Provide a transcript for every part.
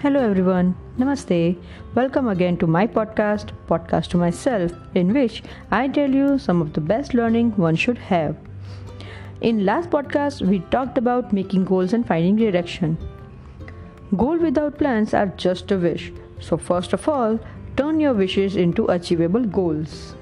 Hello everyone, Namaste. Welcome again to my podcast, Podcast to Myself, in which I tell you some of the best learning one should have. In last podcast, we talked about making goals and finding direction. Goal without plans are just a wish. So first of all, turn your wishes into achievable goals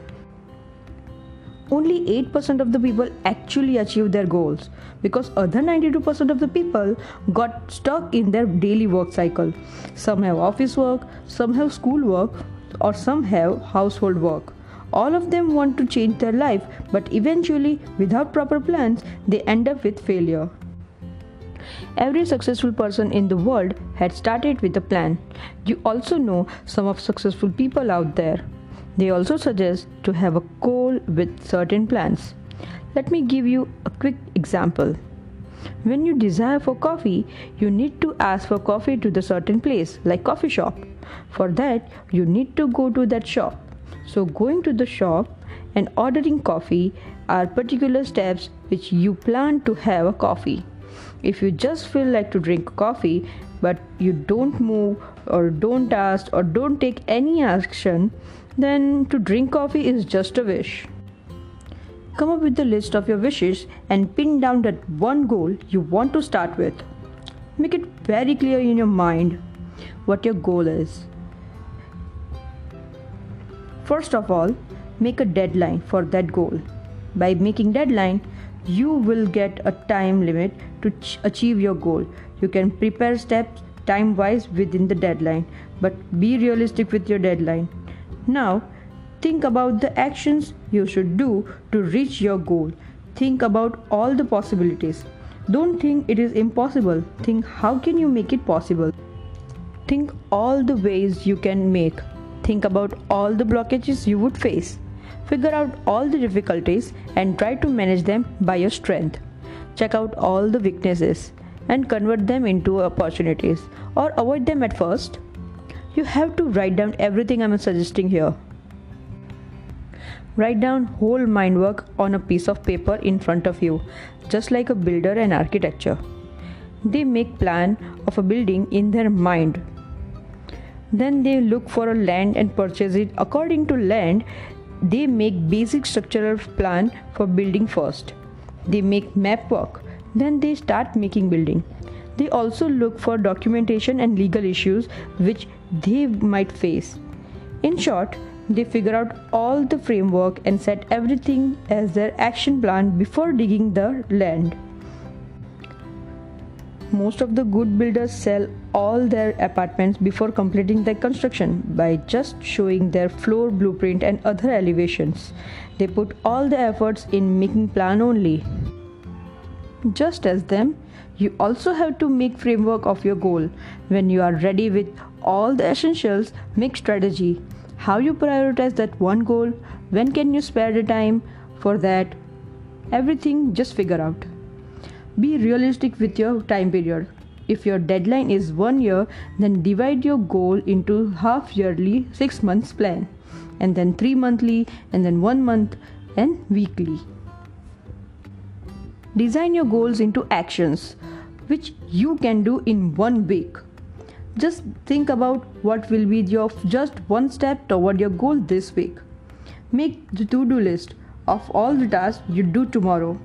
only 8% of the people actually achieve their goals because other 92% of the people got stuck in their daily work cycle some have office work some have school work or some have household work all of them want to change their life but eventually without proper plans they end up with failure Every successful person in the world had started with a plan. You also know some of successful people out there. They also suggest to have a goal with certain plans. Let me give you a quick example. When you desire for coffee, you need to ask for coffee to the certain place like coffee shop. For that, you need to go to that shop. So going to the shop and ordering coffee are particular steps which you plan to have a coffee. If you just feel like to drink coffee but you don't move or don't ask or don't take any action, then to drink coffee is just a wish. Come up with the list of your wishes and pin down that one goal you want to start with. Make it very clear in your mind what your goal is. First of all, make a deadline for that goal. By making deadline, you will get a time limit to ch- achieve your goal. You can prepare steps time wise within the deadline, but be realistic with your deadline. Now, think about the actions you should do to reach your goal. Think about all the possibilities. Don't think it is impossible. Think how can you make it possible? Think all the ways you can make. Think about all the blockages you would face. Figure out all the difficulties and try to manage them by your strength. Check out all the weaknesses and convert them into opportunities or avoid them at first you have to write down everything I'm suggesting here. Write down whole mind work on a piece of paper in front of you, just like a builder and architecture. They make plan of a building in their mind. Then they look for a land and purchase it. According to land, they make basic structural plan for building first. They make map work. Then they start making building. They also look for documentation and legal issues which they might face. In short, they figure out all the framework and set everything as their action plan before digging the land. Most of the good builders sell all their apartments before completing their construction by just showing their floor blueprint and other elevations. They put all the efforts in making plan only. Just as them, you also have to make framework of your goal. When you are ready with all the essentials, make strategy. How you prioritize that one goal, when can you spare the time for that? Everything just figure out. Be realistic with your time period. If your deadline is one year, then divide your goal into half yearly, six months plan, and then three monthly, and then one month, and weekly. Design your goals into actions which you can do in one week. Just think about what will be your just one step toward your goal this week. Make the to do list of all the tasks you do tomorrow,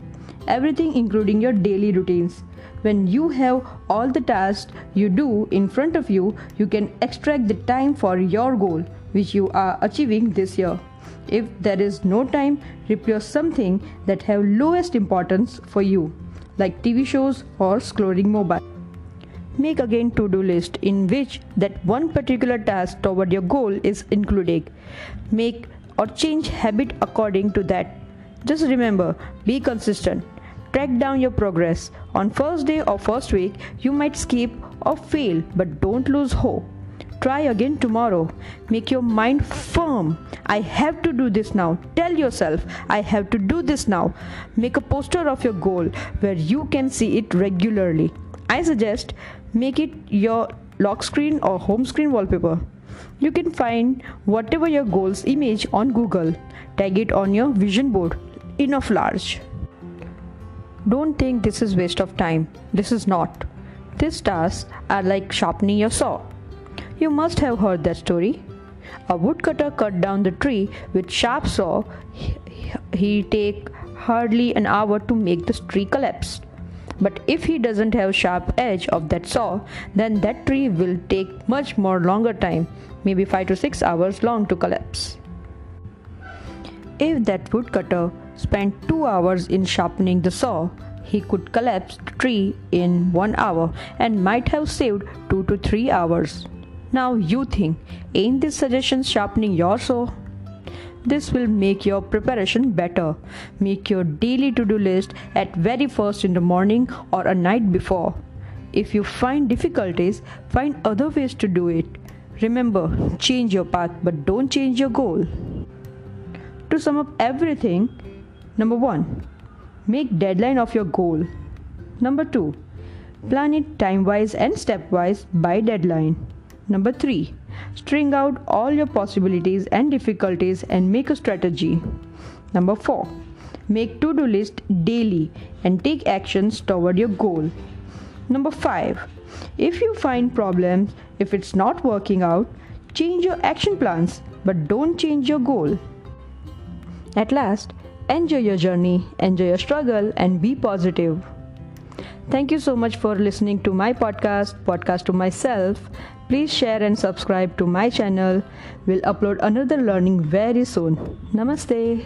everything including your daily routines. When you have all the tasks you do in front of you, you can extract the time for your goal which you are achieving this year. If there is no time, replace something that have lowest importance for you like TV shows or scrolling mobile. Make again to-do list in which that one particular task toward your goal is included. Make or change habit according to that. Just remember, be consistent. Track down your progress. On first day or first week, you might skip or fail, but don't lose hope. Try again tomorrow. Make your mind firm. I have to do this now. Tell yourself, I have to do this now. Make a poster of your goal where you can see it regularly. I suggest make it your lock screen or home screen wallpaper. You can find whatever your goals image on Google. Tag it on your vision board enough large. Don't think this is waste of time. This is not. These tasks are like sharpening your saw. You must have heard that story. A woodcutter cut down the tree with sharp saw. He take hardly an hour to make the tree collapse. But if he doesn't have sharp edge of that saw, then that tree will take much more longer time, maybe 5 to 6 hours long to collapse. If that woodcutter spent 2 hours in sharpening the saw, he could collapse the tree in 1 hour and might have saved 2 to 3 hours. Now you think, ain't this suggestion sharpening your saw? This will make your preparation better. Make your daily to do list at very first in the morning or a night before. If you find difficulties, find other ways to do it. Remember, change your path but don't change your goal. To sum up everything, number 1, make deadline of your goal. Number 2, plan it time wise and step wise by deadline. Number 3. String out all your possibilities and difficulties and make a strategy. Number 4. Make to-do list daily and take actions toward your goal. Number 5. If you find problems, if it's not working out, change your action plans but don't change your goal. At last, enjoy your journey, enjoy your struggle and be positive. Thank you so much for listening to my podcast, Podcast to Myself. Please share and subscribe to my channel. We'll upload another learning very soon. Namaste.